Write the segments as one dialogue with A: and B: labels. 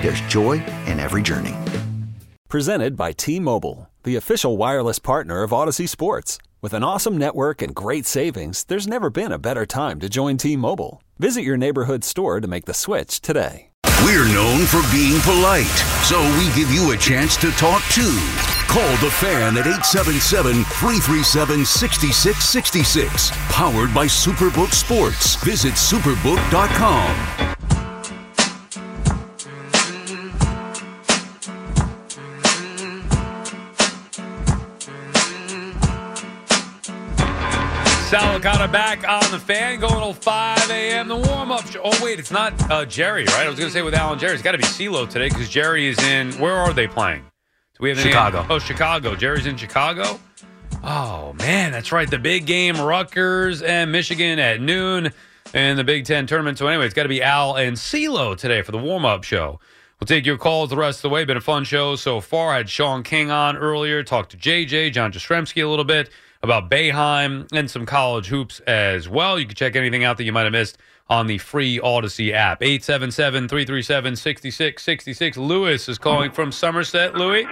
A: there's joy in every journey.
B: Presented by T Mobile, the official wireless partner of Audacy Sports. With an awesome network and great savings, there's never been a better time to join T Mobile. Visit your neighborhood store to make the switch today.
C: We're known for being polite, so we give you a chance to talk too. Call the fan at 877 337 6666. Powered by Superbook Sports. Visit superbook.com.
D: Sal Licata back on the fan, going till 5 a.m. The warm up show. Oh, wait, it's not uh, Jerry, right? I was going to say with Alan Jerry. It's got to be CeeLo today because Jerry is in. Where are they playing? Do we have any-
E: Chicago.
D: Oh, Chicago. Jerry's in Chicago. Oh, man, that's right. The big game, Rutgers and Michigan at noon in the Big Ten tournament. So, anyway, it's got to be Al and CeeLo today for the warm up show. We'll take your calls the rest of the way. Been a fun show so far. I Had Sean King on earlier, talked to JJ, John Jastrzemski a little bit about Bayheim and some college hoops as well. You can check anything out that you might have missed on the free Audacy app. 877 337 6666. Lewis is calling from Somerset. Louis,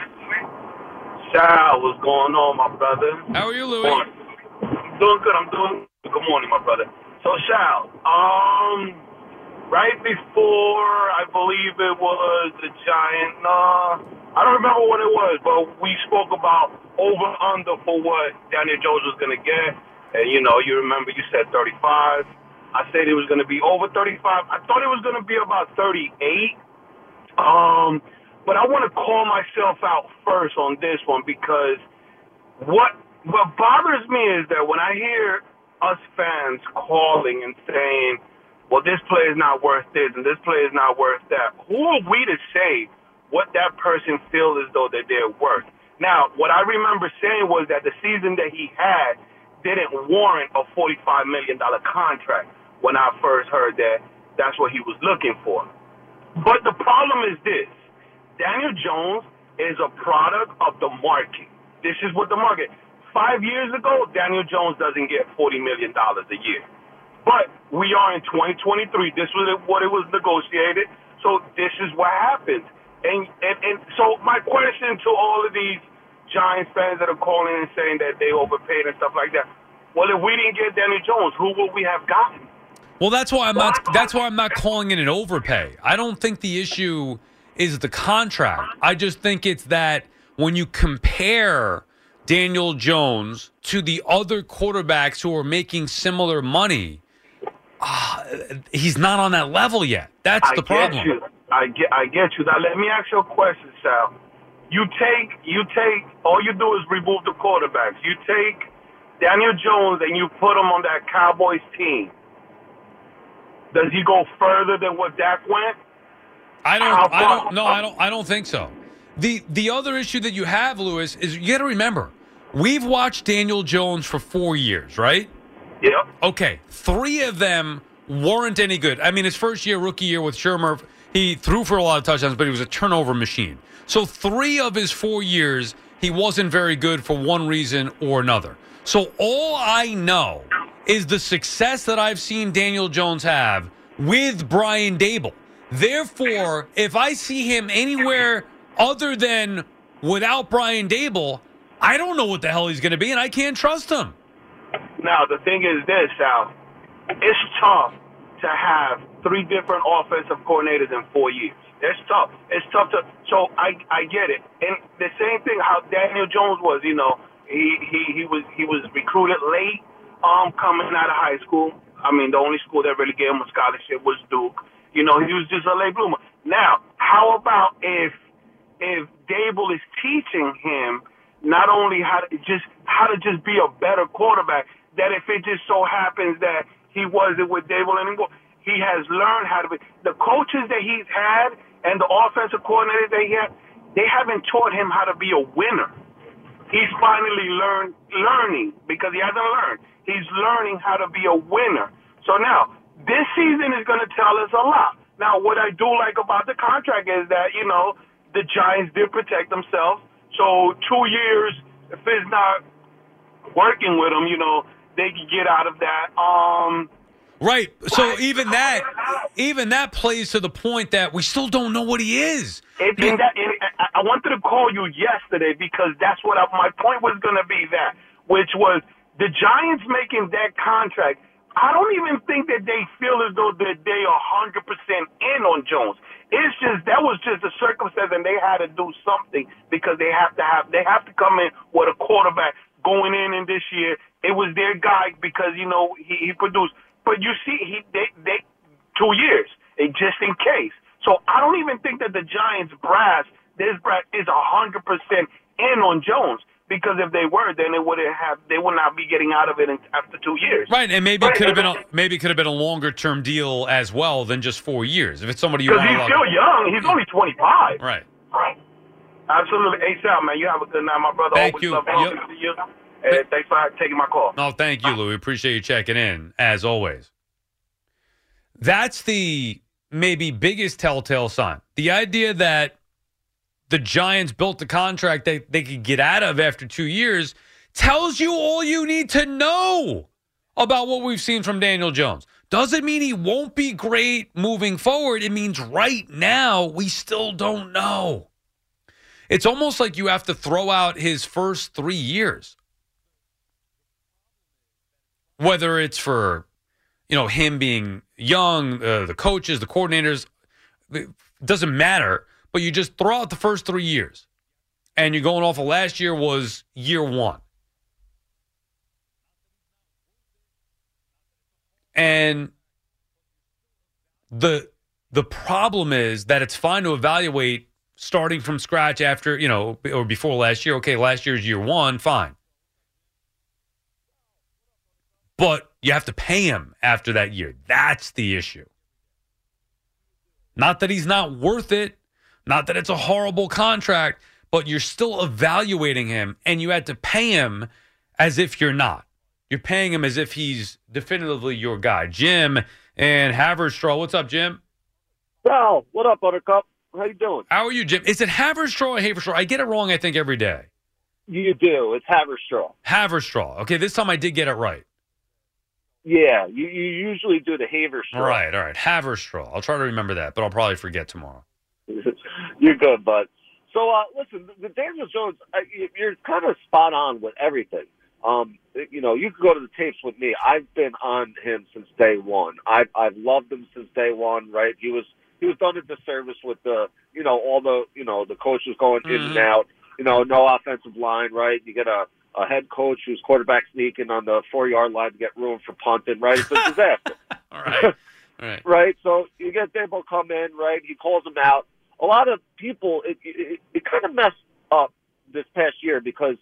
F: Sal, what's going on, my brother?
D: how are you, Louis?
F: I'm doing good. I'm doing good morning, my brother. So, Sal, um, right before I believe it was the Giant. Uh, I don't remember what it was, but we spoke about over under for what Daniel Jones was going to get, and you know, you remember you said 35. I said it was going to be over 35. I thought it was going to be about 38. Um, but I want to call myself out first on this one because what what bothers me is that when I hear us fans calling and saying, "Well, this play is not worth this and this play is not worth that," who are we to say what that person feels as though that they're worth? Now, what I remember saying was that the season that he had didn't warrant a $45 million contract when I first heard that that's what he was looking for. But the problem is this Daniel Jones is a product of the market. This is what the market. Five years ago, Daniel Jones doesn't get $40 million a year. But we are in 2023. This was what it was negotiated. So this is what happens. And, and, and so my question to all of these Giants fans that are calling and saying that they overpaid and stuff like that. Well, if we didn't get Daniel Jones, who would we have gotten?
D: Well, that's why I'm not. That's why I'm not calling it an overpay. I don't think the issue is the contract. I just think it's that when you compare Daniel Jones to the other quarterbacks who are making similar money, uh, he's not on that level yet. That's the problem.
F: You. I get. I get you. Now let me ask you a question, Sal. You take. You take. All you do is remove the quarterbacks. You take Daniel Jones and you put him on that Cowboys team. Does he go further than what Dak went?
D: I don't. I don't. No, I don't. I don't think so. The the other issue that you have, Lewis, is you got to remember we've watched Daniel Jones for four years, right?
F: Yep.
D: Okay, three of them weren't any good. I mean, his first year, rookie year with Shurmur, he threw for a lot of touchdowns, but he was a turnover machine. So three of his four years, he wasn't very good for one reason or another. So all I know is the success that I've seen Daniel Jones have with Brian Daboll. Therefore, if I see him anywhere other than without Brian Daboll, I don't know what the hell he's going to be, and I can't trust him.
F: Now the thing is this, Sal. It's tough to have three different offensive coordinators in four years. It's tough. It's tough to. So I I get it. And the same thing how Daniel Jones was. You know, he he he was he was recruited late, um, coming out of high school. I mean, the only school that really gave him a scholarship was Duke. You know, he was just a late bloomer. Now, how about if if Daboll is teaching him not only how to just how to just be a better quarterback, that if it just so happens that he wasn't with Daboll anymore, he has learned how to be the coaches that he's had and the offensive coordinators that he had, they haven't taught him how to be a winner. He's finally learned learning because he hasn't learned. He's learning how to be a winner. So now this season is going to tell us a lot. Now, what I do like about the contract is that you know the Giants did protect themselves. So two years, if it's not working with them, you know they can get out of that. Um,
D: Right. So even that, even that plays to the point that we still don't know what he is.
F: That, I wanted to call you yesterday because that's what I, my point was going to be. That which was the Giants making that contract. I don't even think that they feel as though that they are hundred percent in on Jones. It's just that was just a circumstance, and they had to do something because they have to have they have to come in with a quarterback going in in this year. It was their guy because you know he, he produced. But you see, he they they two years, just in case. So I don't even think that the Giants brass, this brass is a hundred percent in on Jones because if they were, then they wouldn't have, they would not be getting out of it in, after two years.
D: Right, and maybe it could have been a, maybe it could have been a longer term deal as well than just four years. If it's somebody you
F: Because
D: want
F: he's still young. He's only 25.
D: right.
F: Right. Absolutely. Hey, Sal, man, you have a good night, my brother.
D: Thank
F: Always
D: you.
F: love
D: Yep.
F: to you. And thanks for taking my call.
D: No, thank you, Lou. We appreciate you checking in as always. That's the maybe biggest telltale sign. The idea that the Giants built the contract that they could get out of after two years tells you all you need to know about what we've seen from Daniel Jones. Doesn't mean he won't be great moving forward. It means right now we still don't know. It's almost like you have to throw out his first three years whether it's for you know him being young, uh, the coaches, the coordinators, it doesn't matter. But you just throw out the first three years, and you're going off of last year was year one, and the the problem is that it's fine to evaluate starting from scratch after you know or before last year. Okay, last year's year one, fine but you have to pay him after that year. That's the issue. Not that he's not worth it, not that it's a horrible contract, but you're still evaluating him and you had to pay him as if you're not. You're paying him as if he's definitively your guy. Jim and Haverstraw. What's up, Jim?
E: Sal, what up, Buttercup? How you doing?
D: How are you, Jim? Is it Haverstraw or Haverstraw? I get it wrong, I think, every day.
E: You do. It's Haverstraw.
D: Haverstraw. Okay, this time I did get it right.
E: Yeah, you, you usually do the Haverstraw.
D: All right, all right. Haverstraw. I'll try to remember that, but I'll probably forget tomorrow.
E: You're good, bud. So, uh, listen, the Daniel Jones, uh, you- you're kind of spot on with everything. Um, you know, you can go to the tapes with me. I've been on him since day one. I've I've loved him since day one. Right? He was he was done a disservice with the you know all the you know the coaches going in and
D: Mhm.
E: out. You know, no offensive line. Right? You get a a head coach who's quarterback sneaking on the four yard line to get room for punting. Right? It's a disaster
D: All right. All right.
E: right? So you get Daboll come in, right? He calls him out. A lot of people, it, it, it kind of messed up this past year because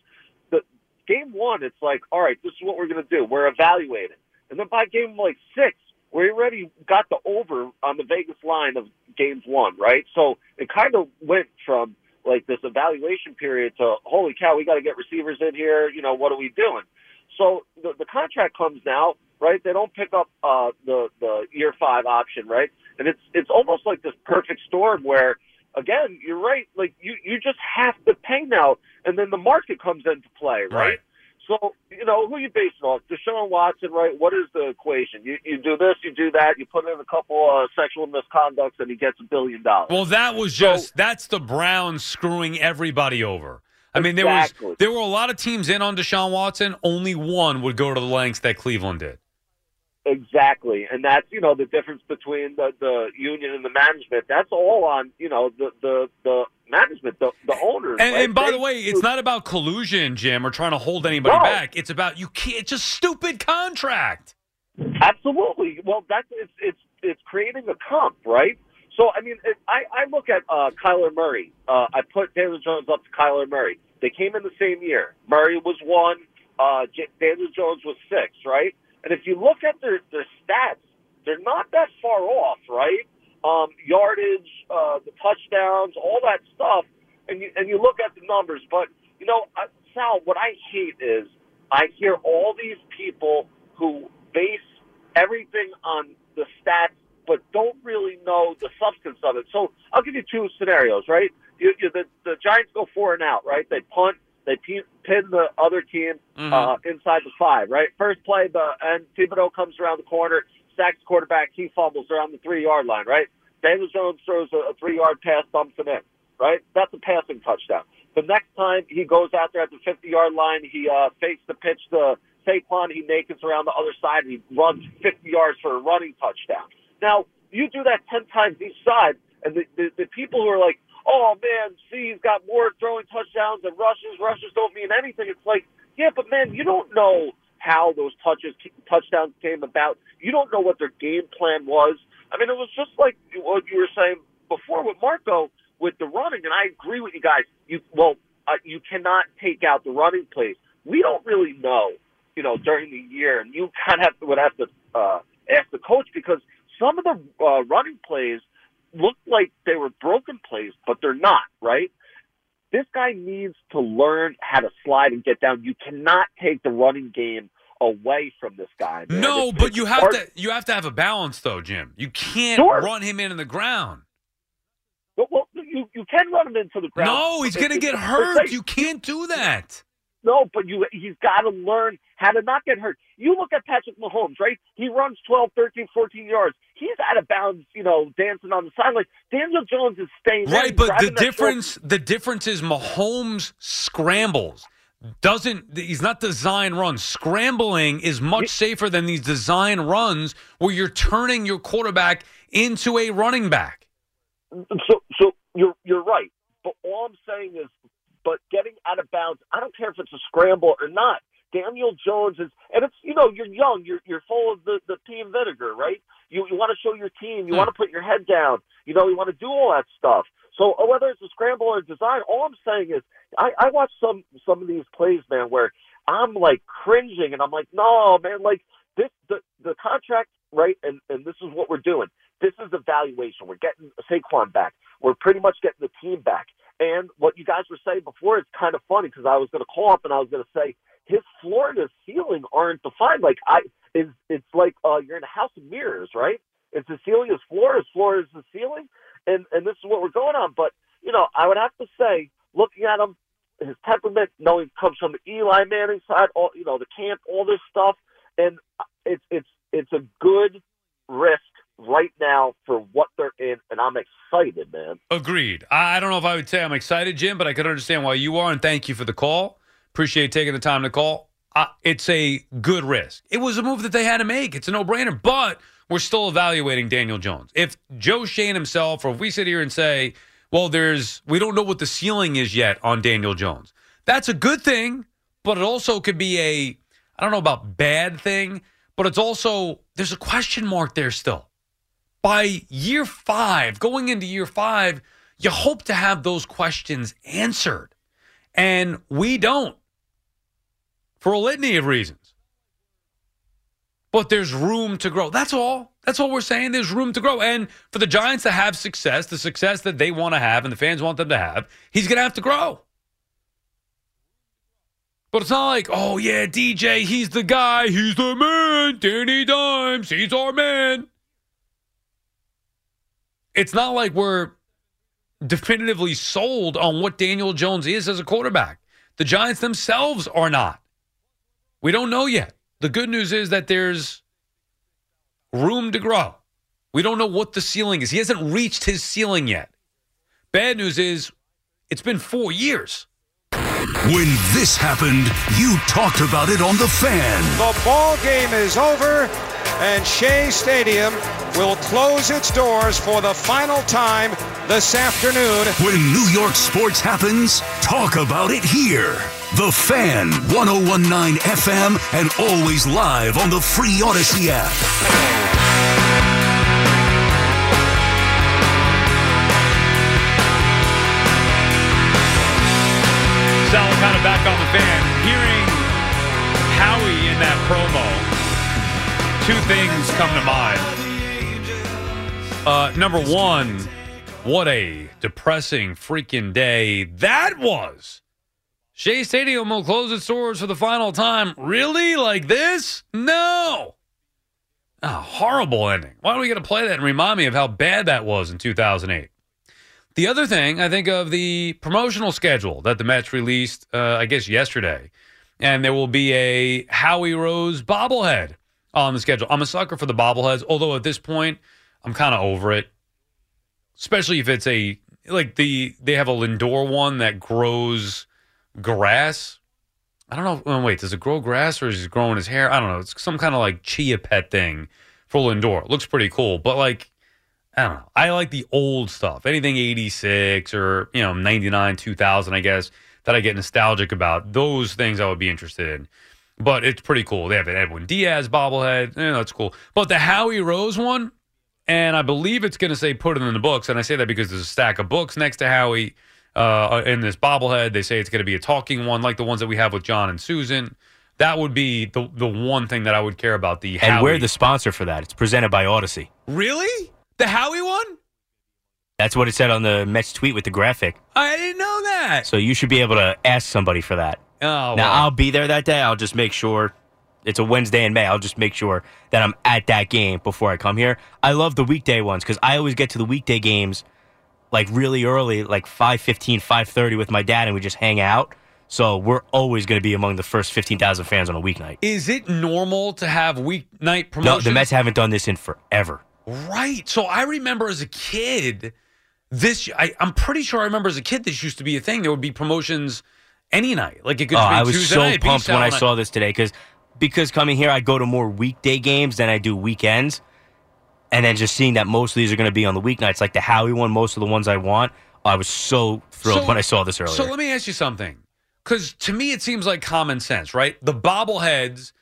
E: the game one, it's like, all right, this is what we're going to do. We're evaluating. And then by game like six, we already got the over on the Vegas line of games one, right? So it kind of went from like this evaluation period to, holy cow, we got to get receivers in here. You know, what are we doing? So the, the contract comes now, right? They don't pick up uh, the the year five option, right? And it's it's almost like this perfect storm where, again, you're right. Like you you just have to pay now, and then the market comes into play, right?
D: Right.
E: So you know who you base it off? Deshaun Watson, right? What is the equation? You you do this, you do that, you put in a couple uh, sexual misconducts, and he gets a billion dollars.
D: Well, that was just that's the Browns screwing everybody over. I mean, there
E: Exactly.
D: was there were a lot of teams in on Deshaun Watson. Only one would go to the lengths that Cleveland did.
E: Exactly, and that's you know the difference between the the union and the management. That's all on you know the the the management, the the owners.
D: And,
E: right?
D: and by
E: They-
D: the way, it's not about collusion, Jim, or trying to hold anybody
E: No.
D: back. It's about you can't. It's a stupid contract.
E: Absolutely. Well, that's it's it's it's creating a comp, right? So I mean, it, I I look at uh, Kyler Murray. Uh, I put Daniel Jones up to Kyler Murray. They came in the same year. Murray was one. Uh, J- Daniel Jones was six, right? And if you look at their their stats, they're not that far off, right? Um, yardage, uh, the touchdowns, all that stuff, and you and you look at the numbers. But you know, uh, Sal, what I hate is I hear all these people who base everything on the stats, but don't really know the substance of it. So I'll give you two scenarios, right? You, you, the, the Giants go four and out, right? They punt, they pin, the other team uh, inside the five, right? First play, the and Thibodeaux comes around the corner, sacks the quarterback, he fumbles around the three yard line, right? Daniel Jones throws a, a three yard pass, dumps it in, right? That's a passing touchdown. The next time he goes out there at the 50 yard line, he uh, fakes the pitch to Saquon, he nakeds around the other side, and he runs 50 yards for a running touchdown. Now, you do that 10 times each side, and the, the, the people who are like, oh man, see, he's got more throwing touchdowns than rushes. Rushes don't mean anything. It's like, yeah, but man, you don't know how those touches, touchdowns came about. You don't know what their game plan was. I mean, it was just like what you were saying before with Marco with the running, and I agree with you guys. You well, uh, you cannot take out the running plays. We don't really know, you know, during the year, and you kind of have to, would have to uh, ask the coach because some of the uh, running plays look like they were broken plays, but they're not, right? This guy needs to learn how to slide and get down. You cannot take the running game away from this guy. Man.
D: No,
E: It's-
D: but
E: it's
D: you have
E: hard-
D: to you have to have a balance though, Jim. You can't
E: Sure.
D: run him into the ground.
E: But, well, you you can run him into the ground.
D: No, he's gonna get hurt.
E: say-
D: You can't do that.
E: No, but you he's got to learn how to not get hurt. You look at Patrick Mahomes, right? He runs 12, 13, 14 yards. He's out of bounds, you know, dancing on the sideline. Daniel Jones is staying.
D: Right, but the difference the difference is Mahomes scrambles. Doesn't he's not design runs. Scrambling is much safer than these design runs where you're turning your quarterback into a running back.
E: So, so you're you're right. But all I'm saying is, but getting out of bounds. I don't care if it's a scramble or not. Daniel Jones is, and it's you know you're young. You're you're full of the the team vinegar, right? You you want to show your team. You
D: Hmm.
E: want to put your head down. You know you want to do all that stuff. So uh, whether it's a scramble or a design, all I'm saying is I, I watch some some of these plays, man, where I'm like cringing, and I'm like, no, man, like this the the contract, right? And and this is what we're doing. This is evaluation. We're getting Saquon back. We're pretty much getting the team back. And what you guys were saying before is kind of funny because I was going to call up and I was going to say his floor and his ceiling aren't defined. Like I is it's like uh, you're in a house of mirrors, right? It's the ceiling is floor, his floor is the ceiling, and and this is what we're going on. But you know, I would have to say, looking at him, his temperament, knowing comes from the Eli Manning side, all you know, the camp, all this stuff, and it's it's it's a good risk right now for what they're in, and I'm excited, man.
D: Agreed. I don't know if I would say I'm excited, Jim, but I could understand why you are, and thank you for the call. Appreciate taking the time to call. Uh, it's a good risk. It was a move that they had to make. It's a no brainer, but we're still evaluating Daniel Jones. If Joe Schoen himself, or if we sit here and say, well, there's, we don't know what the ceiling is yet on Daniel Jones, that's a good thing, but it also could be a, I don't know about bad thing, but it's also, there's a question mark there still by year five, going into year five, you hope to have those questions answered. And we don't for a litany of reasons. But there's room to grow. That's all. That's all we're saying. There's room to grow. And for the Giants to have success, the success that they want to have and the fans want them to have, he's going to have to grow. But it's not like, oh, yeah, DJ, he's the guy. He's the man. Danny Dimes, he's our man it's not like we're definitively sold on what Daniel Jones is as a quarterback. The Giants themselves are not. We don't know yet. The good news is that there's room to grow. We don't know what the ceiling is. He hasn't reached his ceiling yet. Bad news is it's been four years.
C: When this happened, you talked about it on The Fan.
G: The ball game is over, and Shea Stadium will close its doors for the final time this afternoon.
C: When New York sports happens, talk about it here. The Fan, 1019 FM, and always live on the free Audacy app.
D: Sal kind of back on the fan. Hearing Howie in that promo, two things come to mind. Uh, number one, what a depressing freaking day that was. Shea Stadium will close its doors for the final time. Really? Like this? No. A horrible ending. Why don't we get to play that and remind me of how bad that was in 2008? The other thing, I think of the promotional schedule that the Mets released, uh, I guess, yesterday. And there will be a Howie Rose bobblehead on the schedule. I'm a sucker for the bobbleheads, although at this point, I'm kind of over it. Especially if it's a, like the, they have a Lindor one that grows grass. I don't know. oh, wait, does it grow grass or is it growing his hair? I don't know. It's some kind of like chia pet thing for Lindor. It looks pretty cool. But like, I don't know. I like the old stuff. Anything 86 or, you know, 99, 2000, I guess, that I get nostalgic about. Those things I would be interested in. But it's pretty cool. They have an Edwin Diaz bobblehead. Yeah, that's cool. But the Howie Rose one, and I believe it's going to say put it in the books. And I say that because there's a stack of books next to Howie uh, in this bobblehead. They say it's going to be a talking one, like the ones that we have with John and Susan. That would be the the one thing that I would care about. The
H: And
D: Howie.
H: we're the sponsor for that. It's presented by Audacy.
D: really the Howie one.
H: That's what it said on the Mets tweet with the graphic.
D: I didn't know that.
H: So you should be able to ask somebody for that.
D: Oh,
H: Now
D: well.
H: I'll be there that day. I'll just make sure it's a Wednesday in May. I'll just make sure that I'm at that game before I come here. I love the weekday ones because I always get to the weekday games like really early, like 5.15, 5.30 with my dad, and we just hang out. So we're always going to be among the first 15,000 fans on a weeknight.
D: Is it normal to have weeknight promotions?
H: No, the Mets haven't done this in forever.
D: Right. So I remember as a kid, this. I, I'm pretty sure I remember as a kid this used to be a thing. There would be promotions any night. Like it could
H: Oh,
D: be
H: I was
D: Tuesday
H: so
D: night,
H: pumped when I saw this today because because coming here, I go to more weekday games than I do weekends, and then just seeing that most of these are going to be on the weeknights, like the Howie one, most of the ones I want. I was so thrilled
D: So-
H: when I saw this earlier.
D: So let me ask you something, because to me it seems like common sense, right? The bobbleheads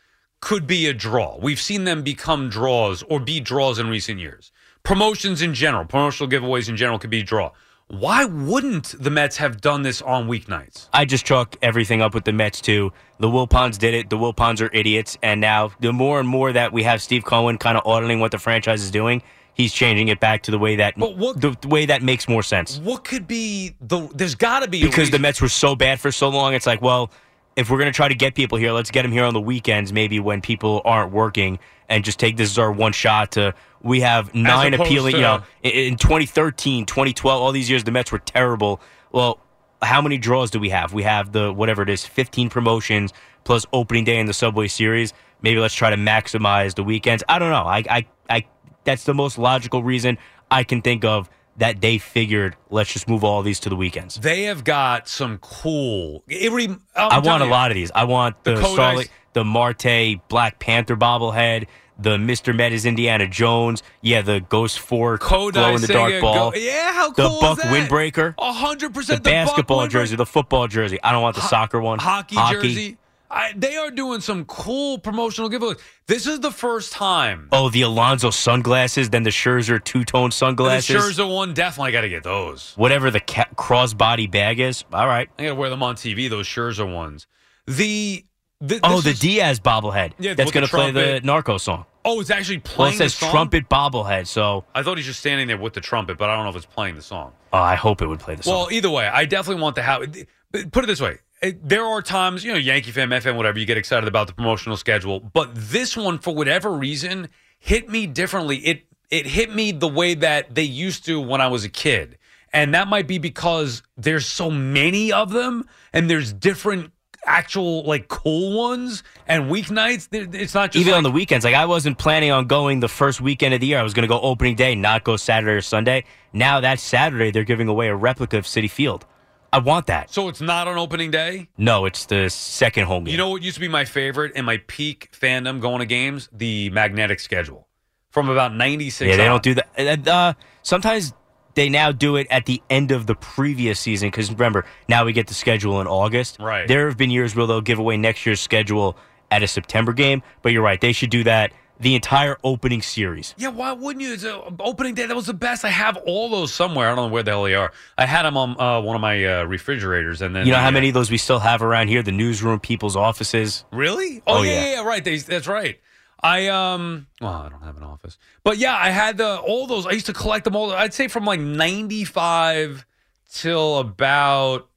D: could be a draw. We've seen them become draws or be draws in recent years. Promotions in general, promotional giveaways in general could be a draw. Why wouldn't the Mets have done this on weeknights?
H: I just chalk everything up with the Mets too. The Wilpons did it. The Wilpons are idiots, and now the more and more that we have Steve Cohen kind of auditing what the franchise is doing, he's changing it back to the way that
D: what-
H: the, the way that makes more sense.
D: What could be the? There's got to be a
H: because the Mets were so bad for so long. It's like, well, if we're going to try to get people here, let's get them here on the weekends, maybe when people aren't working, and just take this as our one shot to. We have nine appealing, you know, in, in 2013, 2012, all these years the Mets were terrible. Well, how many draws do we have? We have the whatever it is, 15 promotions plus opening day in the Subway Series. Maybe let's try to maximize the weekends. I don't know. I, I, I. That's the most logical reason I can think of that they figured let's just move all these to the weekends.
D: They have got some cool. Re, I'm
H: want a lot of these. I want the,
D: The
H: Starlight, the Marte Black Panther bobblehead, the Mr. Met is Indiana Jones, yeah, the Ghost Fork
D: Kodai
H: glow in the dark ball,
D: Go- yeah, how
H: the
D: cool
H: Buck
D: is that?
H: windbreaker,
D: A hundred
H: the
D: percent. Buck
H: basketball jersey, the football jersey. I don't want the
D: Ho-
H: soccer one.
D: hockey, jersey. I, they are doing some cool promotional giveaways. This is the first time.
H: Oh, the Alonso sunglasses, then the Scherzer two tone sunglasses?
D: the
H: sunglasses.
D: Scherzer one, definitely got to get those.
H: Whatever the ca- crossbody bag is. All right.
D: I got to wear them on TV. Those Scherzer ones. The, the
H: Oh, the
D: is-
H: Diaz bobblehead.
D: Yeah,
H: That's going to play the. Narco song.
D: Oh, it's actually
H: Well,
D: playing
H: it says trumpet bobblehead, so
D: I thought he's just standing there with the trumpet, but I don't know if it's playing the song.
H: oh, I hope it would play the song.
D: Well, either way, I definitely want the how. but Put it this way: there are times, you know, Yankee fan, FM, whatever, you get excited about the promotional schedule, but this one, for whatever reason, hit me differently. It it hit me the way that they used to when I was a kid, and that might be because there's so many of them, and there's different actual like cool ones and weeknights. It's not just
H: even
D: like,
H: on the weekends. Like I wasn't planning on going the first weekend of the year. I was going to go opening day, not go Saturday or Sunday. Now that Saturday, they're giving away a replica of Citi Field. I want that.
D: So it's not on opening day?
H: No, it's the second home game.
D: You know what used to be my favorite and my peak fandom going to games? The magnetic schedule. From about 96
H: yeah, they
D: on.
H: don't do that. And, Uh, sometimes they now do it at the end of the previous season because remember, now we get the schedule in August.
D: Right.
H: There have been years where they'll give away next year's schedule at a September game, but you're right. They should do that the entire opening series.
D: Yeah, why wouldn't you? It's a, opening day, that was the best. I have all those somewhere. I don't know where the hell they are. I had them on uh, one of my uh, refrigerators, and then
H: You know how
D: uh,
H: many of those we still have around here? The newsroom, people's offices.
D: Really? Oh,
H: Oh,
D: yeah,
H: yeah.
D: yeah, yeah, right. They, that's right. I um, well, I don't have an office, but yeah, I had the all those. I used to collect them all. I'd say from like ninety five till about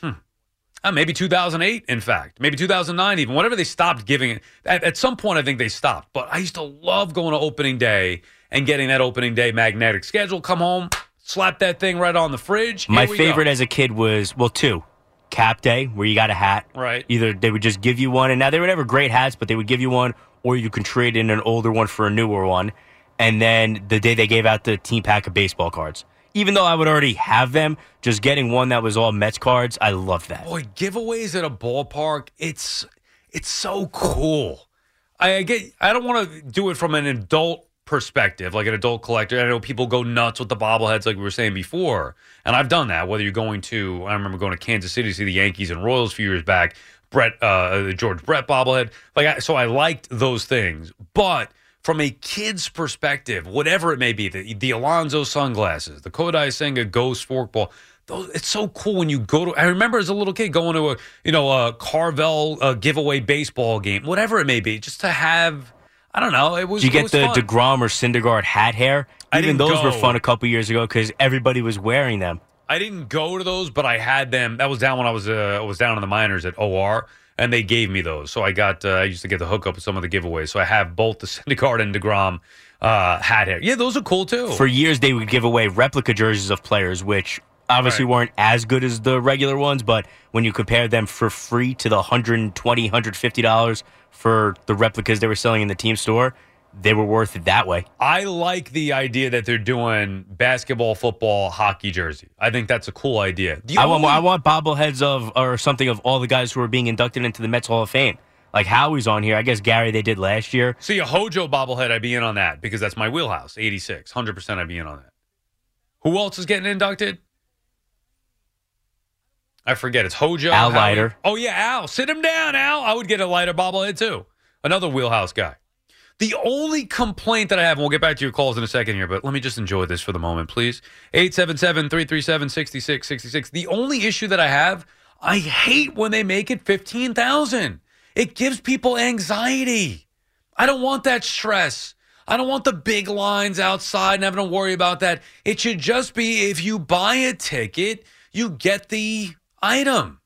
D: hmm, uh, maybe two thousand eight. In fact, maybe two thousand nine, even whatever they stopped giving it. At, at some point, I think they stopped. But I used to love going to opening day and getting that opening day magnetic schedule. Come home, slap that thing right on the fridge.
H: My
D: we go.
H: favorite as a kid was well, two. Cap Day, where you got a hat.
D: Right.
H: Either they would just give you one, and now they were never great hats, but they would give you one, or you can trade in an older one for a newer one. And then the day they gave out the team pack of baseball cards. Even though I would already have them, just getting one that was all Mets cards, I love that.
D: Boy, giveaways at a ballpark, it's it's so cool. I get I don't want to do it from an adult perspective, like an adult collector. I know people go nuts with the bobbleheads like we were saying before. And I've done that, whether you're going to I remember going to Kansas City to see the Yankees and Royals a few years back, Brett uh the George Brett bobblehead. Like I, so I liked those things. But from a kid's perspective, whatever it may be, the, the Alonso sunglasses, the Kodai Senga Ghost forkball, those, it's so cool when you go to. I remember as a little kid going to a you know a Carvel uh, giveaway baseball game, whatever it may be, just to have. I don't know. It was.
H: Did you get the
D: fun.
H: Degrom or Syndergaard hat hair? Even those were fun a couple years ago because everybody was wearing them.
D: I didn't go to those, but I had them. That was down when I was uh, I was down in the minors at OR, and they gave me those. So I got uh, I used to get the hookup with some of the giveaways. So I have both the Syndergaard and Degrom uh, hat hair. Yeah, those are cool too.
H: For years, they would give away replica jerseys of players, which obviously
D: Right.
H: weren't as good as the regular ones. But when you compare them for free to the 120 150 dollars for the replicas they were selling in the team store, they were worth it that way.
D: I like the idea that they're doing basketball, football, hockey jersey. I think that's a cool idea.
H: I want I want bobbleheads of or something of all the guys who are being inducted into the Mets Hall of Fame. Like Howie's on here. I guess Gary they did last year.
D: See a Hojo bobblehead, I'd be in on that because that's my wheelhouse. 86, 100% I'd be in on that. Who else is getting inducted? I forget. It's Hojo.
H: Al
D: Howie-
H: Leiter.
D: Oh, yeah, Al. Sit him down, Al. I would get a lighter bobblehead too. Another wheelhouse guy. The only complaint that I have, and we'll get back to your calls in a second here, but let me just enjoy this for the moment, please. 877 337 6666. The only issue that I have, I hate when they make it 15,000. It gives people anxiety. I don't want that stress. I don't want the big lines outside and having to worry about that. It should just be if you buy a ticket, you get the item.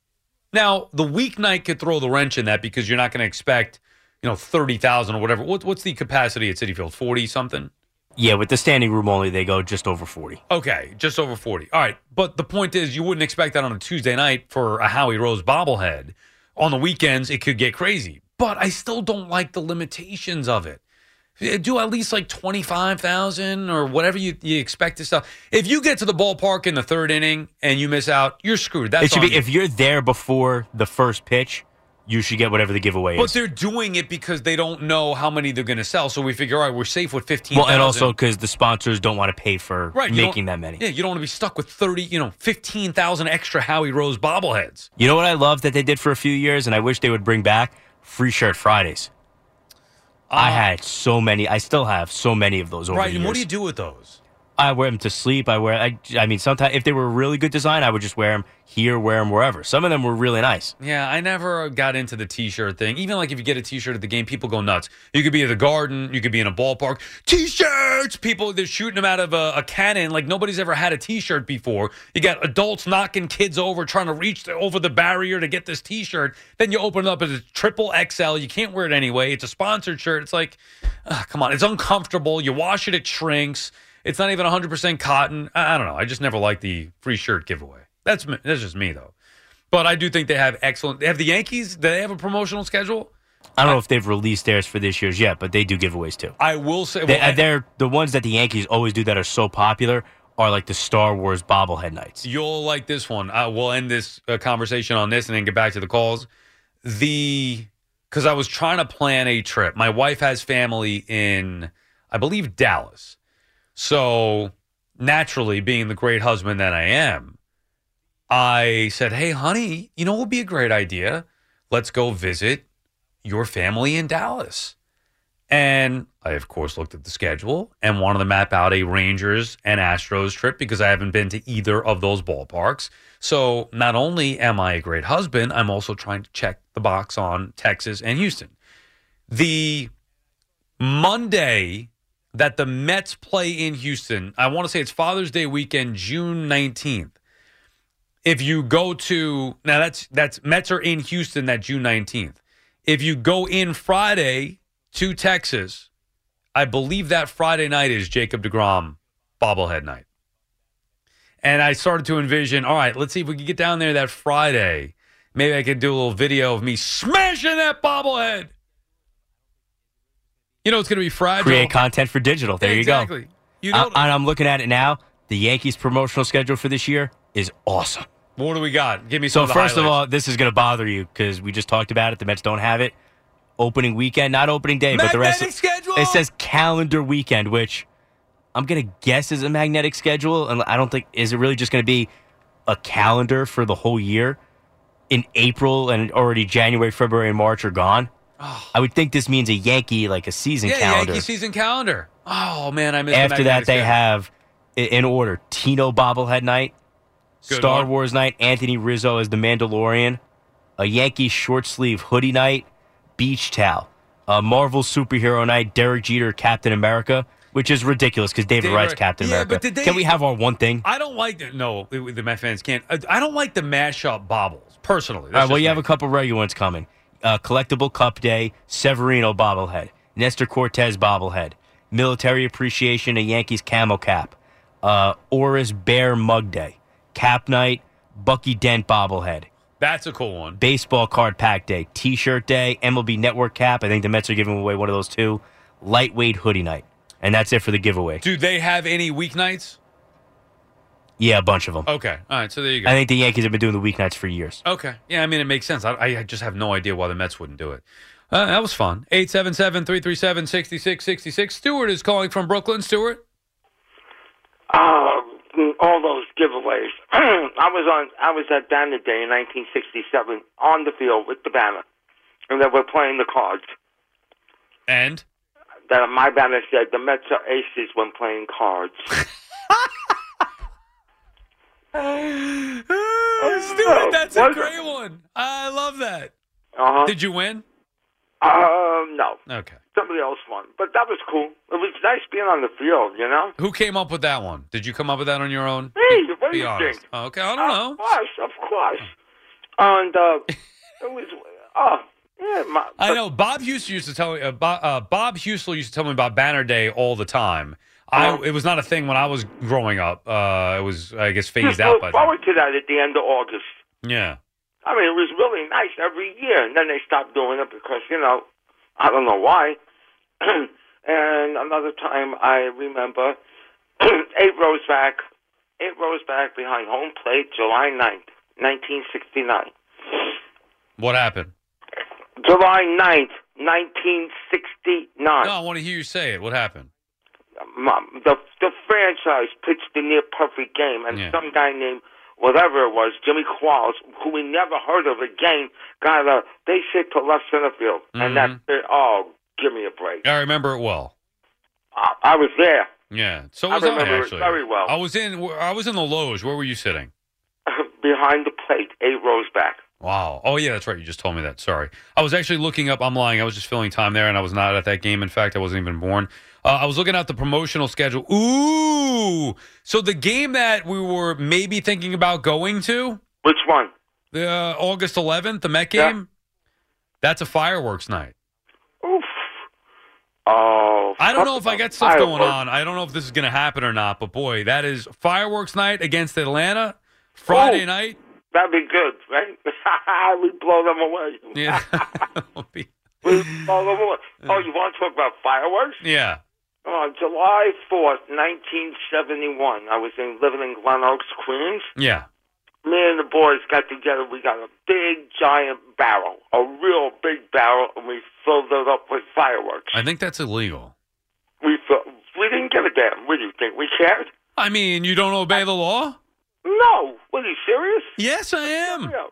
D: Now, the weeknight could throw the wrench in that because you're not going to expect, you know, 30,000 or whatever. What, what's the capacity at Citi Field? 40 something?
H: Yeah, with the standing room only, they go just over 40.
D: Okay, just over 40. All right. But the point is, you wouldn't expect that on a Tuesday night for a Howie Rose bobblehead. On the weekends, it could get crazy. But I still don't like the limitations of it. Do at least like 25,000 or whatever you, you expect to sell. If you get to the ballpark in the third inning and you miss out, you're screwed. That's
H: it should be
D: you.
H: if you're there before the first pitch, you should get whatever the giveaway
D: But
H: is.
D: But they're doing it because they don't know how many they're going to sell. So we figure, all right, we're safe with 15.
H: Well, and also because the sponsors don't want to pay for
D: right,
H: making that many.
D: Yeah, you don't want to be stuck with 30, you know, 15,000 extra Howie Rose bobbleheads.
H: You know what I love that they did for a few years, and I wish they would bring back free shirt Fridays. I had so many. I still have so many of those over
D: Uh, Right, and what do you do with those?
H: I wear them to sleep. I wear. I, I mean, sometimes if they were really good design, I would just wear them here, wear them wherever. Some of them were really nice.
D: Yeah, I never got into the T-shirt thing. Even like if you get a T-shirt at the game, people go nuts. You could be at the Garden, you could be in a ballpark. T-shirts, people they're shooting them out of a, a cannon like nobody's ever had a T-shirt before. You got adults knocking kids over, trying to reach the, over the barrier to get this T-shirt. Then you open it up as a triple XL. You can't wear it anyway. It's a sponsored shirt. It's like, ah, come on, it's uncomfortable. You wash it, it shrinks. It's not even 100% cotton. I, I don't know. I just never liked the free shirt giveaway. That's that's just me though. But I do think they have excellent. They have the Yankees. Do they have a promotional schedule?
H: I don't know if they've released theirs for this year's yet, but they do giveaways too.
D: I will say.
H: They,
D: well, I-
H: they're the ones that the Yankees always do that are so popular are like the Star Wars bobblehead nights.
D: You'll like this one. Uh, we'll end this uh, conversation on this and then get back to the calls. The because I was trying to plan a trip. My wife has family in, I believe, Dallas. So naturally, being the great husband that I am, I said, "Hey, honey, you know what would be a great idea? Let's go visit your family in Dallas." And I, of course, looked at the schedule and wanted to map out a Rangers and Astros trip because I haven't been to either of those ballparks. So not only am I a great husband, I'm also trying to check the box on Texas and Houston. The Monday that the Mets play in Houston, I want to say it's Father's Day weekend, June 19th. If you go to now that's that's Mets are in Houston that June 19th. If you go in Friday to Texas, I believe that Friday night is Jacob DeGrom bobblehead night. And I started to envision, all right, let's see if we can get down there that Friday. Maybe I could do a little video of me smashing that bobblehead. You know, it's going to be Friday.
H: Create content for digital. There
D: exactly.
H: you go.
D: You know,
H: I, and I'm looking at it now. The Yankees promotional schedule for this year is awesome.
D: what do we got? Give me
H: So
D: some. of the
H: first of all, this is going to bother you because we just talked about it. The Mets don't have it. Opening weekend, not opening day, but the rest.
D: Magnetic schedule!
H: It says calendar weekend, which I'm going to guess is a magnetic schedule, and I don't think is it really just going to be a calendar for the whole year. In April and already January, February, and March are gone. I would think this means a Yankee like a season
D: yeah,
H: calendar.
D: Yankee season calendar. Oh man, I missed. the
H: After that, they have in order Tino bobblehead night,
D: Good
H: Star
D: one.
H: Wars night, Anthony Rizzo as the Mandalorian, a Yankee short sleeve hoodie night, beach towel, a Marvel superhero night, Derek Jeter Captain America, which is ridiculous because David
D: David
H: Wright's Captain
D: Yeah,
H: America.
D: but they-
H: Can we have our one thing?
D: I don't like the no. The, the Met fans can't. I, I don't like the mashup bobbles personally.
H: All right, well, you have a couple regular ones coming. Uh, collectible Cup Day, Severino bobblehead, Nestor Cortes bobblehead, Military Appreciation, a Yankees camel cap, uh, Oris Bear Mug Day, Cap Night, Bucky Dent bobblehead,
D: That's a cool one.
H: Baseball Card Pack Day, T-shirt Day, MLB Network cap. I think the Mets are giving away one of those too. Lightweight hoodie night, and that's it for the giveaway.
D: Do they have any weeknights?
H: Yeah, a bunch of them.
D: Okay, all right. So there you go.
H: I think the Yankees have been doing the weeknights for years.
D: Okay. Yeah, I mean, it makes sense. I, I just have no idea why the Mets wouldn't do it. Uh, that was fun. 877 337 6666. Stewart is calling from Brooklyn. Stewart?
I: Uh, all those giveaways. I was on. I was at Banner Day in 1967 on the field with the banner, and they were playing the cards.
D: And?
I: That my banner said the Mets are aces when playing cards.
D: Oh, Stewart, that's a
I: it?
D: great one. I love that.
I: Uh huh.
D: Did you win?
I: Um, no.
D: Okay.
I: Somebody else won, but that was cool. It was nice being on the field, you know.
D: Who came up with that one? Did you come up with that on your own?
I: Hey,
D: Be-
I: what do you
D: honest.
I: think?
D: Oh, okay, I don't know.
I: Of course, of course. And uh, it was. Oh, yeah. My,
D: I know Bob Houston used to tell me. Uh, Bob, uh, Bob Houston used to tell me about Banner Day all the time. I it was not a thing when I was growing up. Uh, it was I guess phased out by then.
I: forward to that at the end of August.
D: Yeah.
I: I mean, it was really nice every year, and then they stopped doing it because you know, I don't know why. and another time, I remember eight rows back, eight rows back behind home plate, July 9th, 1969.
D: What happened?
I: July 9th, 1969.
D: No, I want to hear you say it. What happened?
I: The the franchise pitched the near perfect game, and
D: Yeah.
I: some guy named whatever it was, Jimmy Qualls, who we never heard of again, got a base hit to left center field,
D: Mhm.
I: and that's it. Oh, give me a break!
D: I remember it well.
I: I, I was there
D: Yeah. So
I: I
D: was I,
I: remember it
D: actually.
I: very well.
D: I was in. I was in the loge. Where were you sitting?
I: behind the plate, eight rows back.
D: Wow. Oh yeah, that's right. You just told me that. Sorry. I was actually looking up. I'm lying. I was just filling time there, and I was not at that game. In fact, I wasn't even born. Uh, I was looking at the promotional schedule. Ooh. So the game that we were maybe thinking about going to,
I: Which one?
D: the uh, August 11th, the Met
I: Yeah.
D: game. That's a fireworks night.
I: Oof. Oh,
D: I don't know if I got stuff going on. I don't know if this is going to happen or not. But boy, that is fireworks night against Atlanta. Friday
I: Oh.
D: night.
I: That'd be good, right? we blow them away.
D: Yeah.
I: We blow them away. Oh, you want to talk about fireworks?
D: yeah.
I: Uh, July 4th, 1971. I was in, living in Glen Oaks, Queens.
D: Yeah.
I: Me and the boys got together. We got a big, giant barrel, a real big barrel, and we filled it up with fireworks.
D: I think that's illegal.
I: We we didn't give a damn. What do you think? We cared?
D: I mean, you don't obey the law?
I: No. What are you serious?
D: Yes, I am.
I: Real.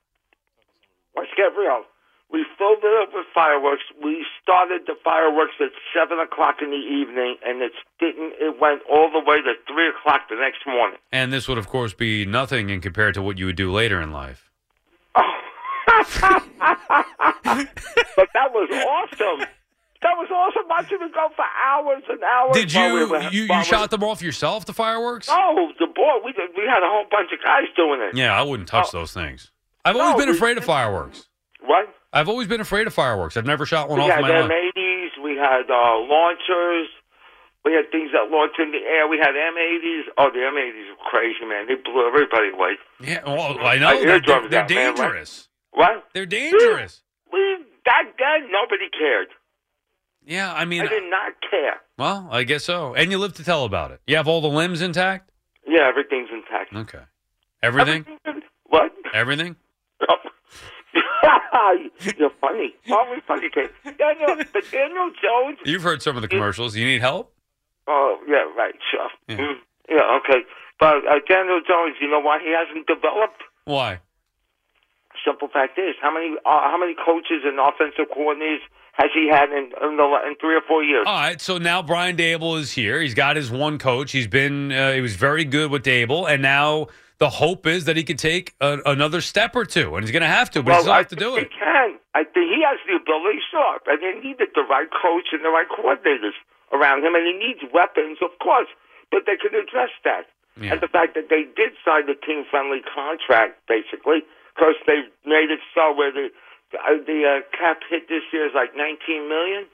I: Let's get real. We filled it up with fireworks. We started the fireworks at seven o'clock in the evening, and it didn't. It went all the way to three o'clock the next morning.
D: And this would, of course, be nothing in compared to what you would do later in life.
I: But that was awesome. That was awesome. Watching it go for hours and hours.
D: Did
I: while we
D: you
I: were-
D: you, you
I: we-
D: shot them off yourself, the fireworks?
I: Oh, the boy. We did, we had a whole bunch of guys doing it.
D: Yeah, I wouldn't touch oh. those things. I've always
I: No,
D: been
I: we-
D: afraid of fireworks.
I: What?
D: I've always been afraid of fireworks. I've never shot one
I: We
D: off
I: had
D: my life.
I: M80s. We had uh, launchers. We had things that launched in the air. We had M80s. Oh, the M80s were crazy, man. They blew everybody away.
D: Yeah, well, I know.
I: I
D: They're, they're, they're
I: out, man,
D: dangerous.
I: What?
D: They're dangerous.
I: We back then nobody cared.
D: Yeah, I mean,
I: I did not care.
D: well, I guess so. And you live to tell about it. You have all the limbs intact?
I: Yeah, everything's intact.
D: Okay. Everything?
I: What?
D: Everything?
I: You're funny. Always funny, kid. Daniel, but Daniel Jones.
D: You've heard some of the commercials. You need help?
I: Oh, yeah, right, sure.
D: Yeah.
I: Mm, yeah okay. But uh, Daniel Jones, you know why he hasn't developed?
D: Why?
I: Simple fact is, how many uh, how many coaches and offensive coordinators has he had in in, the, in three or four years?
D: All right, so now Brian Daboll is here. He's got his one coach. He's been uh, he was very good with Daboll, and now the hope is that he could take a, another step or two, and he's going to have to, but he still
I: I
D: has to do it.
I: He can. I think he has the ability, sure, and they needed the right coach and the right coordinators around him, and he needs weapons, of course. But they can address that,
D: Yeah.
I: and the fact that they did sign the team-friendly contract, basically, because they made it so where the uh, the uh, cap hit this year is like 19 million,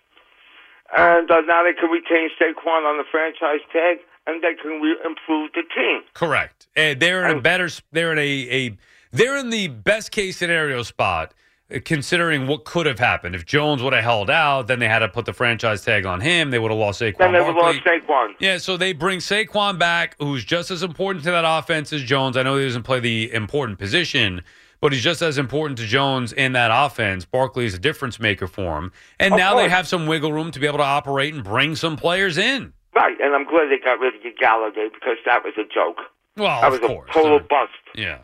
I: and uh, now they can retain Saquon on the franchise tag, and they can re- improve the team.
D: Correct. Uh, they're in a better. They're in a, a. They're in the best case scenario spot, uh, considering what could have happened if Jones would have held out. Then they had to put the franchise tag on him. They would have lost Saquon.
I: Then they would lost Saquon.
D: Yeah, so they bring Saquon back, who's just as important to that offense as Jones. I know he doesn't play the important position, but he's just as important to Jones in that offense. Barkley is a difference maker for him. And
I: Of
D: now they have some wiggle room to be able to operate and bring some players in.
I: Right, and I'm glad they got rid of Golladay because that was a joke.
D: Well,
I: that
D: of
I: was
D: course.
I: a total
D: Uh,
I: bust.
D: yeah.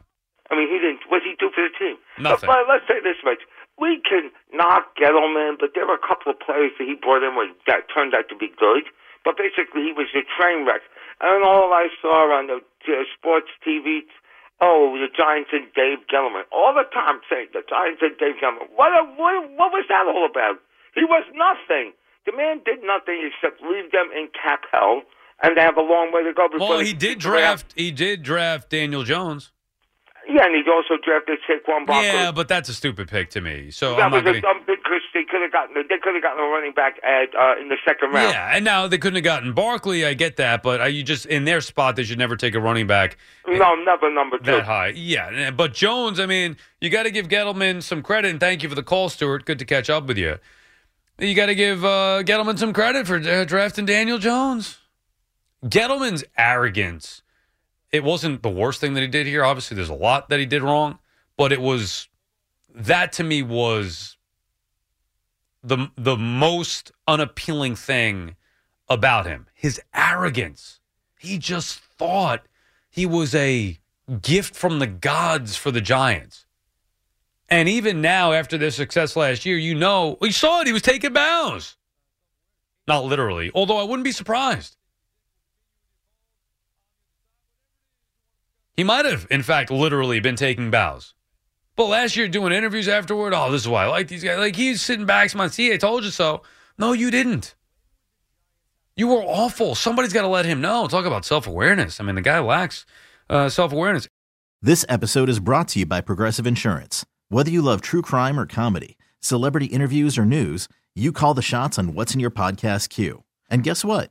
I: I mean, he didn't. What did he do for the team?
D: Nothing.
I: But, but let's say this much: we can knock Gettleman, but there were a couple of players that he brought in was, that turned out to be good. But basically, he was a train wreck. And all I saw on the uh, sports TV, oh, the Giants and Dave Gettleman, all the time saying the Giants and Dave Gettleman. What, a, what, what was that all about? He was nothing. The man did nothing except leave them in cap hell, and they have a long way to go. Before
D: Well, he did draft. He did draft Daniel Jones.
I: Yeah, and he also drafted Saquon Barkley.
D: Yeah, but that's a stupid pick to me. So
I: that
D: I'm
I: was
D: not
I: a
D: going
I: dumb pick because they could have gotten they could have gotten a running back at uh, in the second round.
D: Yeah, and now they couldn't have gotten Barkley. I get that, but uh, you just in their spot, they should never take a running back
I: No, never number two.
D: that high. Yeah, but Jones, I mean, you got to give Gettleman some credit, and thank you for the call, Stuart. Good to catch up with you. You got to give uh, Gettleman some credit for uh, drafting Daniel Jones. Gettleman's arrogance. It wasn't the worst thing that he did here. Obviously, there's a lot that he did wrong, but it was that to me was the the most unappealing thing about him. His arrogance. He just thought he was a gift from the gods for the Giants. And even now, after their success last year, you know, we saw it. He was taking bows. Not literally, although I wouldn't be surprised. He might have, in fact, literally been taking bows. But last year, doing interviews afterward, oh, this is why I like these guys. Like he's sitting back, smiling, see, I told you so. No, you didn't. You were awful. Somebody's got to let him know. Talk about self awareness. I mean, the guy lacks uh, self awareness.
J: This episode is brought to you by Progressive Insurance. Whether you love true crime or comedy, celebrity interviews or news, you call the shots on what's in your podcast queue. And guess what?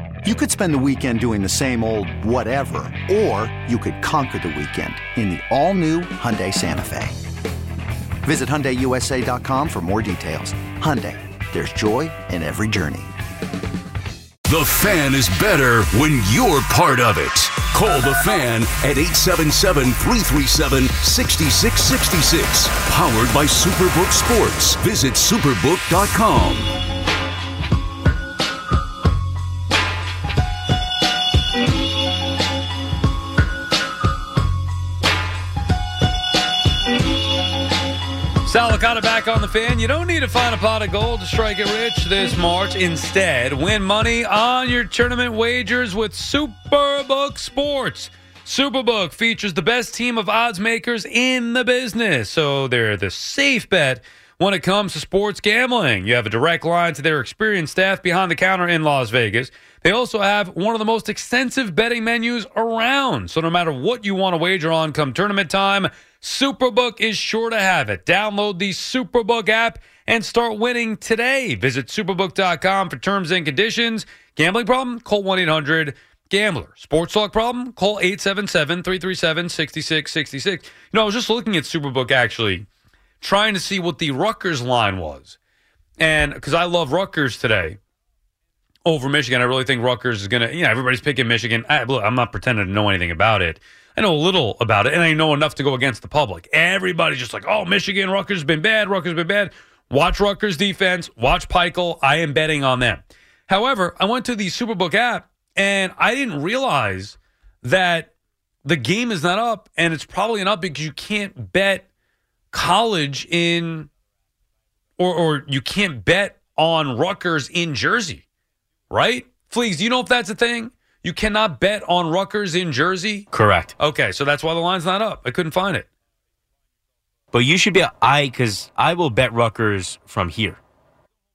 A: You could spend the weekend doing the same old whatever, or you could conquer the weekend in the all-new Hyundai Santa Fe. Visit HyundaiUSA.com for more details. Hyundai, there's joy in every journey.
C: The fan is better when you're part of it. Call the fan at 877 337 6666. Powered by Superbook Sports. Visit superbook.com.
D: Sal Licata back on the fan. You don't need to find a pot of gold to strike it rich this March. Instead, win money on your tournament wagers with Superbook Sports. Superbook features the best team of odds makers in the business, so they're the safe bet when it comes to sports gambling. You have a direct line to their experienced staff behind the counter in Las Vegas. They also have one of the most extensive betting menus around. So no matter what you want to wager on come tournament time, Superbook is sure to have it. Download the Superbook app and start winning today. Visit superbook.com for terms and conditions. Gambling problem? Call 1 800 Gambler. Sports talk problem? Call 877 337 6666. You know, I was just looking at Superbook actually, trying to see what the Rutgers line was. And because I love Rutgers today over Michigan, I really think Rutgers is going to, you know, everybody's picking Michigan. I, I'm not pretending to know anything about it. I know a little about it, and I know enough to go against the public. Everybody's just like, oh, Michigan, Rutgers has been bad, Rutgers has been bad. Watch Rutgers defense, watch Pikiell. I am betting on them. However, I went to the Superbook app, and I didn't realize that the game is not up, and it's probably not because you can't bet college in, or, or you can't bet on Rutgers in Jersey, right? Fleegs, do you know if that's a thing? You cannot bet on Rutgers in Jersey?
H: Correct.
D: Okay, so that's why the line's not up. I couldn't find it.
H: But you should be I because I will bet Rutgers from here.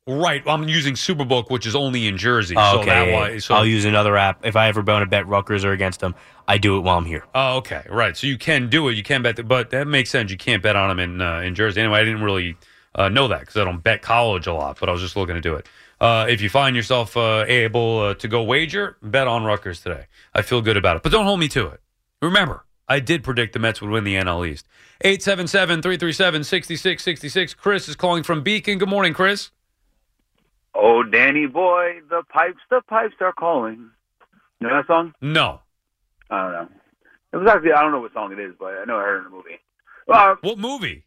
D: Right. I'm using Superbook, which is only in Jersey.
H: Oh,
D: so
H: okay,
D: that so,
H: I'll use another app if I ever want to bet Rutgers or against them. I do it while I'm here.
D: Oh, okay. Right. So you can do it. You can bet, the, but that makes sense. You can't bet on them in uh, in Jersey. Anyway, I didn't really uh, know that because I don't bet college a lot, but I was just looking to do it. Uh, if you find yourself uh, able uh, to go wager, bet on Rutgers today. I feel good about it, but don't hold me to it. Remember, I did predict the Mets would win the NL East. 877 337 6666. Chris is calling from Beacon. Good morning, Chris.
K: Oh, Danny boy, the pipes, the pipes are calling. You know that song?
D: No.
K: I don't know. It was actually I don't know what song it is, but I know I heard it in a movie. Well,
D: what movie?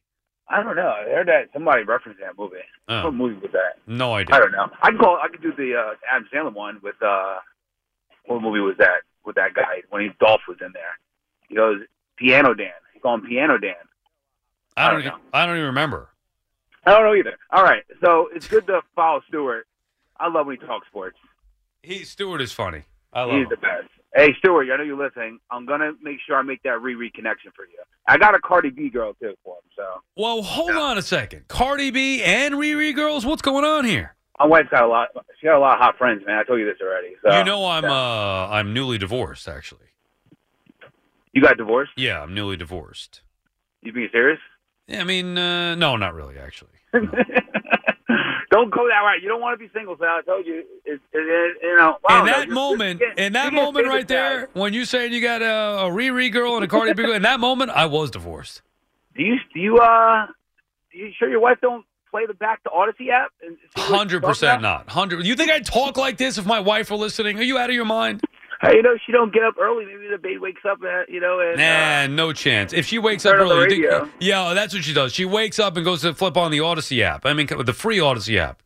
K: I don't know. I heard that somebody referenced that movie.
D: Oh.
K: What movie was that?
D: No idea.
K: I don't know. I can call. I could do the uh, Adam Sandler one with uh, what movie was that? With that guy when he Dolph was in there. He goes Piano Dan. He called him Piano Dan.
D: I don't. know. I don't even remember.
K: I don't know either. All right, so it's good to follow Stewart. I love when he talks sports.
D: He Stewart is funny. I love
K: He's
D: him.
K: the best. Hey, Stuart, I know you're listening. I'm gonna make sure I make that Riri connection for you. I got a Cardi B girl too for him. So
D: Well, hold on a second. Cardi B and Riri girls, what's going on here?
K: my wife's got a lot. She got a lot of hot friends, man. I told you this already. So
D: you know I'm uh I'm newly divorced actually.
K: you got divorced.
D: Yeah, I'm newly divorced.
K: You being serious?
D: Yeah, I mean, uh, no, not really actually.
K: Don't go that route. You don't want to be single, Sal. I told you. It, it, it, you know.
D: In
K: know.
D: that moment,
K: you're getting-
D: in that moment right there, when you saying you got a, a Riri girl and a Cardi B girl, in that moment, I was divorced.
K: Do you do you uh? Do you sure your wife don't play the back to Audacy app? And see what you're
D: Hundred percent not. Hundred. You think I'd talk like this if my wife were listening? Are you out of your mind?
K: You know she don't get up early. Maybe the baby wakes up at you know and. uh,
D: no chance. If she wakes up early, think, yeah, that's what she does. She wakes up and goes to flip on the Audacy app. I mean, the free Audacy app.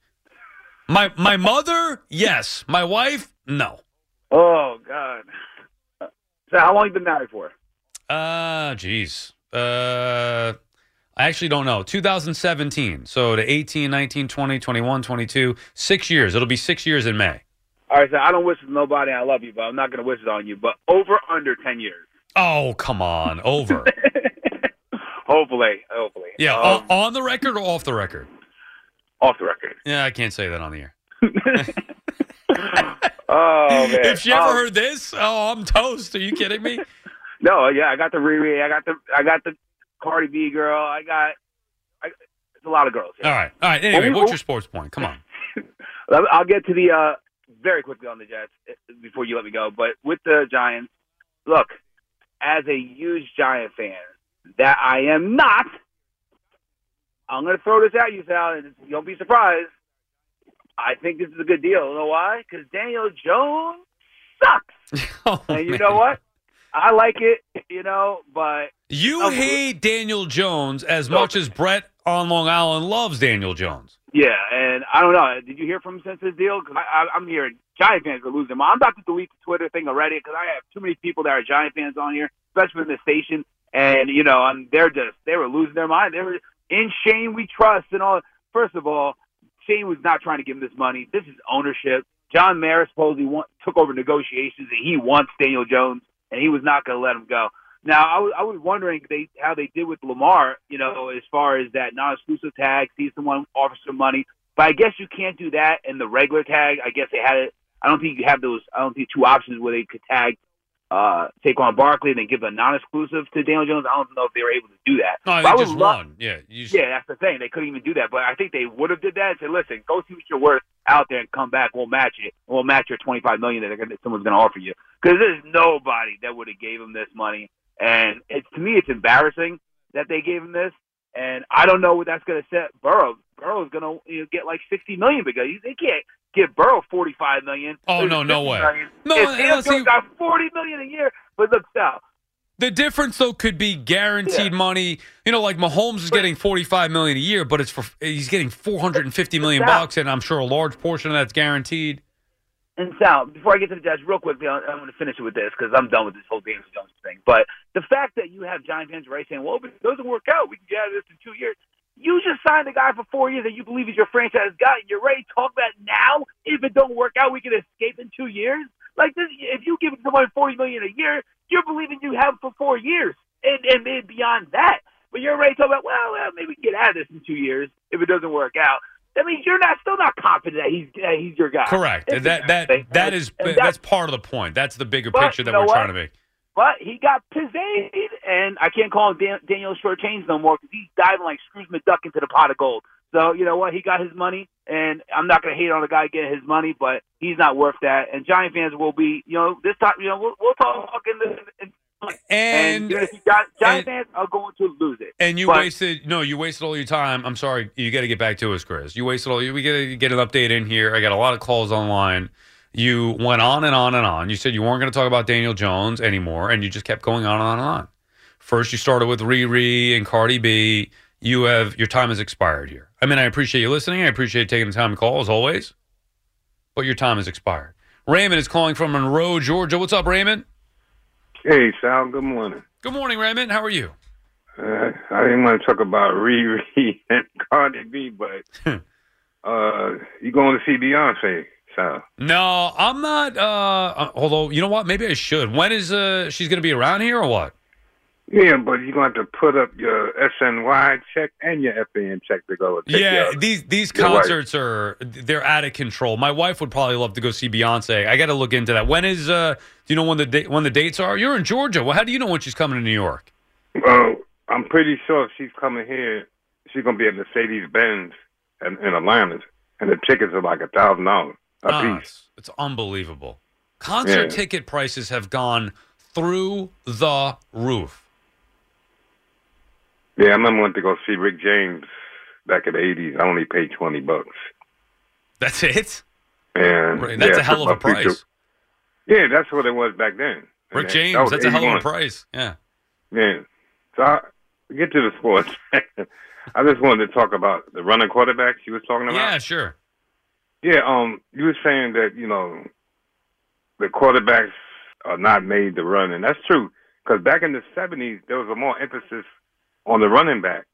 D: My my mother, yes. My wife, no.
K: Oh God. So how long you been married for?
D: Uh, jeez. Uh, I actually don't know. 2017. So to 18, 19, 20, 21, 22. Six years. It'll be six years in May.
K: All right, so I don't wish it on nobody. I love you, but I'm not going to wish it on you. But over under ten years,
D: Oh, come on. Over.
K: hopefully, hopefully.
D: yeah.
K: Um,
D: on the record or off the record?
K: off the record.
D: Yeah, I can't say that on the air.
K: Oh man.
D: If she ever
K: Um,
D: heard this, oh, I'm toast. Are you kidding me?
K: No, yeah, I got the Riri, I got the I got the Cardi B girl, I got I, it's a lot of girls.
D: All right, all right. Anyway,
K: Well, we-
D: what's your sports point? Come on.
K: I'll I'll get to the uh very quickly on the Jets eh, before you let me go. But with the Giants, look, as a huge Giant fan that I am not, I'm going to throw this at you, Sal, and don't be surprised. I think this is a good deal. You know why? Because Daniel Jones sucks.
D: Oh,
K: and you
D: man.
K: know what? I like it, you know, but
D: You hate Daniel Jones as much as Brett on Long Island loves Daniel Jones.
K: Yeah, and I don't know. Did you hear from him since this deal? Because I'm hearing Giant fans are losing. I'm about to delete the Twitter thing already because I have too many people that are Giant fans on here, especially in the station. And you know, and they're just they were losing their mind. They were in Schoen we trust and all. First of all, Schoen was not trying to give him this money. This is ownership. John Mara supposedly want, took over negotiations and he wants Daniel Jones and he was not going to let him go. Now, I was, I was wondering they, how they did with Lamar, you know, as far as that non-exclusive tag, see someone offer some money. But I guess you can't do that in the regular tag. I guess they had it. I don't think you have those. I don't think two options where they could tag uh, Saquon Barkley and then give a non-exclusive to Daniel Jones. I don't know if they were able to do that.
D: No,
K: But
D: they just
K: love-
D: won. Yeah, you just,
K: yeah, that's the thing. They couldn't even do that, but I think they would have did that and said, "Listen, go see what you're worth out there and come back. We'll match it. We'll match your 25 million that gonna, someone's going to offer you." Because there's nobody that would have gave him this money, and it, to me, it's embarrassing that they gave him this. And I don't know what that's going to set Burrow. Burrow's going to you know, get like 60 million because they can't give Burrow 45 million.
D: Oh,
K: There's
D: no, no way.
K: million.
D: No,
K: if
D: no,
K: Daniel
D: see-
K: Jones got 40 million a year, but look, Sal,
D: The difference though could be guaranteed money. You know, like Mahomes is getting forty five million a year, but it's for he's getting four hundred and fifty million bucks, and I'm sure a large portion of that's guaranteed.
K: And Sal, before I get to the Jets, real quickly, I'm going to finish it with this because I'm done with this whole Daniel Jones thing. But the fact that you have Giant fans right saying, well, if it doesn't work out, we can get out of this in two years. You just signed a guy for four years that you believe is your franchise guy, and you're ready to talk about now. If it don't work out, we can escape in two years. Like this, if you give someone forty million a year, you're believing you have for four years, and and maybe beyond that. But you're ready to talk about, well, well, maybe we can get out of this in two years if it doesn't work out. That means you're not still not confident that he's that he's your guy.
D: Correct.
K: It's
D: that that that is
K: And
D: that's part of the point. That's the bigger picture that we're
K: what?
D: trying to make.
K: But he got pizzazed, and I can't call him Dan- Daniel Short Change no more because he's diving like Scrooge McDuck into the pot of gold. So you know what? He got his money, and I'm not going to hate on the guy getting his money, but he's not worth that. And Giant fans will be, you know, this time, you know, we'll, we'll talk in the. In,
D: And-
K: Giant, Giant fans are going to lose it.
D: And you
K: But-
D: wasted no, you wasted all your time. I'm sorry, you got to get back to us, Chris. You wasted all. You we got to get an update in here. I got a lot of calls online. You went on and on and on. You said you weren't going to talk about Daniel Jones anymore, and you just kept going on and on and on. First, you started with Riri and Cardi B. You have your time has expired here. I mean, I appreciate you listening. I appreciate taking the time to call as always, but your time has expired. Raymond is calling from Monroe, Georgia. What's up, Raymond?
L: Hey, Sal. Good morning.
D: Good morning, Raymond. How are you?
L: Uh, I didn't want to talk about Riri and Cardi B, but uh, you going to see Beyonce, Sal?
D: No, I'm not. Uh, although you know what, maybe I should. When is uh she's going to be around here or what?
L: Yeah, but you're going to have to put up your SNY check and your FAN check to go.
D: Yeah,
L: your-
D: these these
L: your wife.
D: concerts are they're out of control. My wife would probably love to go see Beyonce. I got to look into that. When is uh? Do you know when the da- when the dates are? You're in Georgia. Well, how do you know when she's coming to New York?
L: Well, I'm pretty sure if she's coming here, she's going to be at Mercedes Benz in, in Atlanta, and the tickets are like a thousand dollars a
D: Ah,
L: piece.
D: it's, it's unbelievable. Concert
L: Yeah.
D: ticket prices have gone through the roof.
L: Yeah, I remember went to go see Rick James back in the '80s. I only paid twenty bucks.
D: That's it.
L: And
D: Right, that's
L: yeah,
D: a hell of a
L: my future-
D: price.
L: Yeah, that's what it was back then.
D: Rick
L: that-
D: James,
L: that
D: that's a hell of a price. Yeah.
L: Yeah. So I, get to the sports. I just wanted to talk about the running quarterbacks you was talking about.
D: Yeah, sure.
L: Yeah, um, you were saying that you know the quarterbacks are not made to run, and that's true. Because back in the '70s, there was a more emphasis on the running back,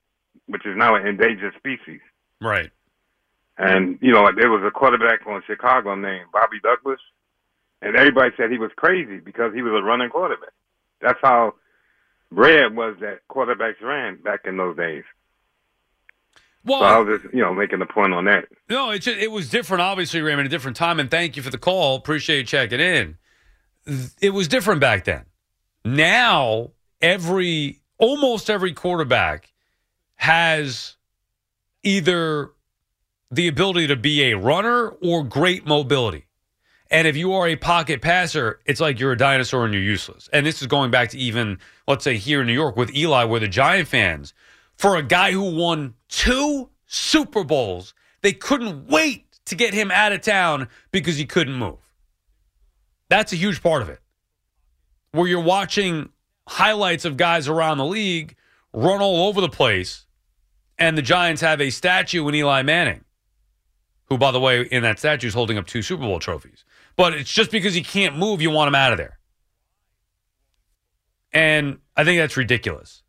L: which is now an endangered species.
D: Right.
L: And you know, there was a quarterback on Chicago named Bobby Douglas, and everybody said he was crazy because he was a running quarterback. That's how bred was that quarterbacks ran back in those days.
D: Well,
L: so I was just, you know, making a point on that.
D: No, it just, it was different, obviously, Raymond, a different time. And thank you for the call. Appreciate you checking in. It was different back then. Now, every almost every quarterback has either the ability to be a runner or great mobility. And if you are a pocket passer, it's like you're a dinosaur and you're useless. And this is going back to even, let's say, here in New York with Eli, where the Giant fans, for a guy who won two Super Bowls, they couldn't wait to get him out of town because he couldn't move. That's a huge part of it. Where you're watching highlights of guys around the league run all over the place, and the Giants have a statue in Eli Manning, who, by the way, in that statue is holding up two Super Bowl trophies. But it's just because he can't move, you want him out of there. And I think that's ridiculous.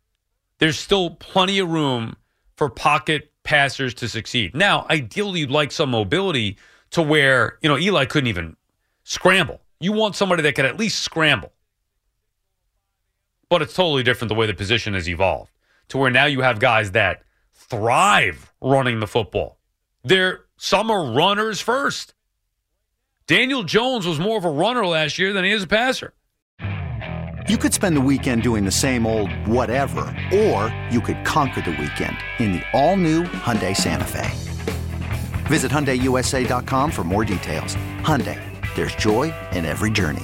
D: There's still plenty of room for pocket passers to succeed. Now, ideally, you'd like some mobility to where, you know, Eli couldn't even scramble. You want somebody that can at least scramble. But it's totally different the way the position has evolved to where now you have guys that thrive running the football. They're some are runners first. Daniel Jones was more of a runner last year than he is a passer.
A: You could spend the weekend doing the same old whatever, or you could conquer the weekend in the all-new Hyundai Santa Fe. Visit HyundaiUSA.com for more details. Hyundai, there's joy in every journey.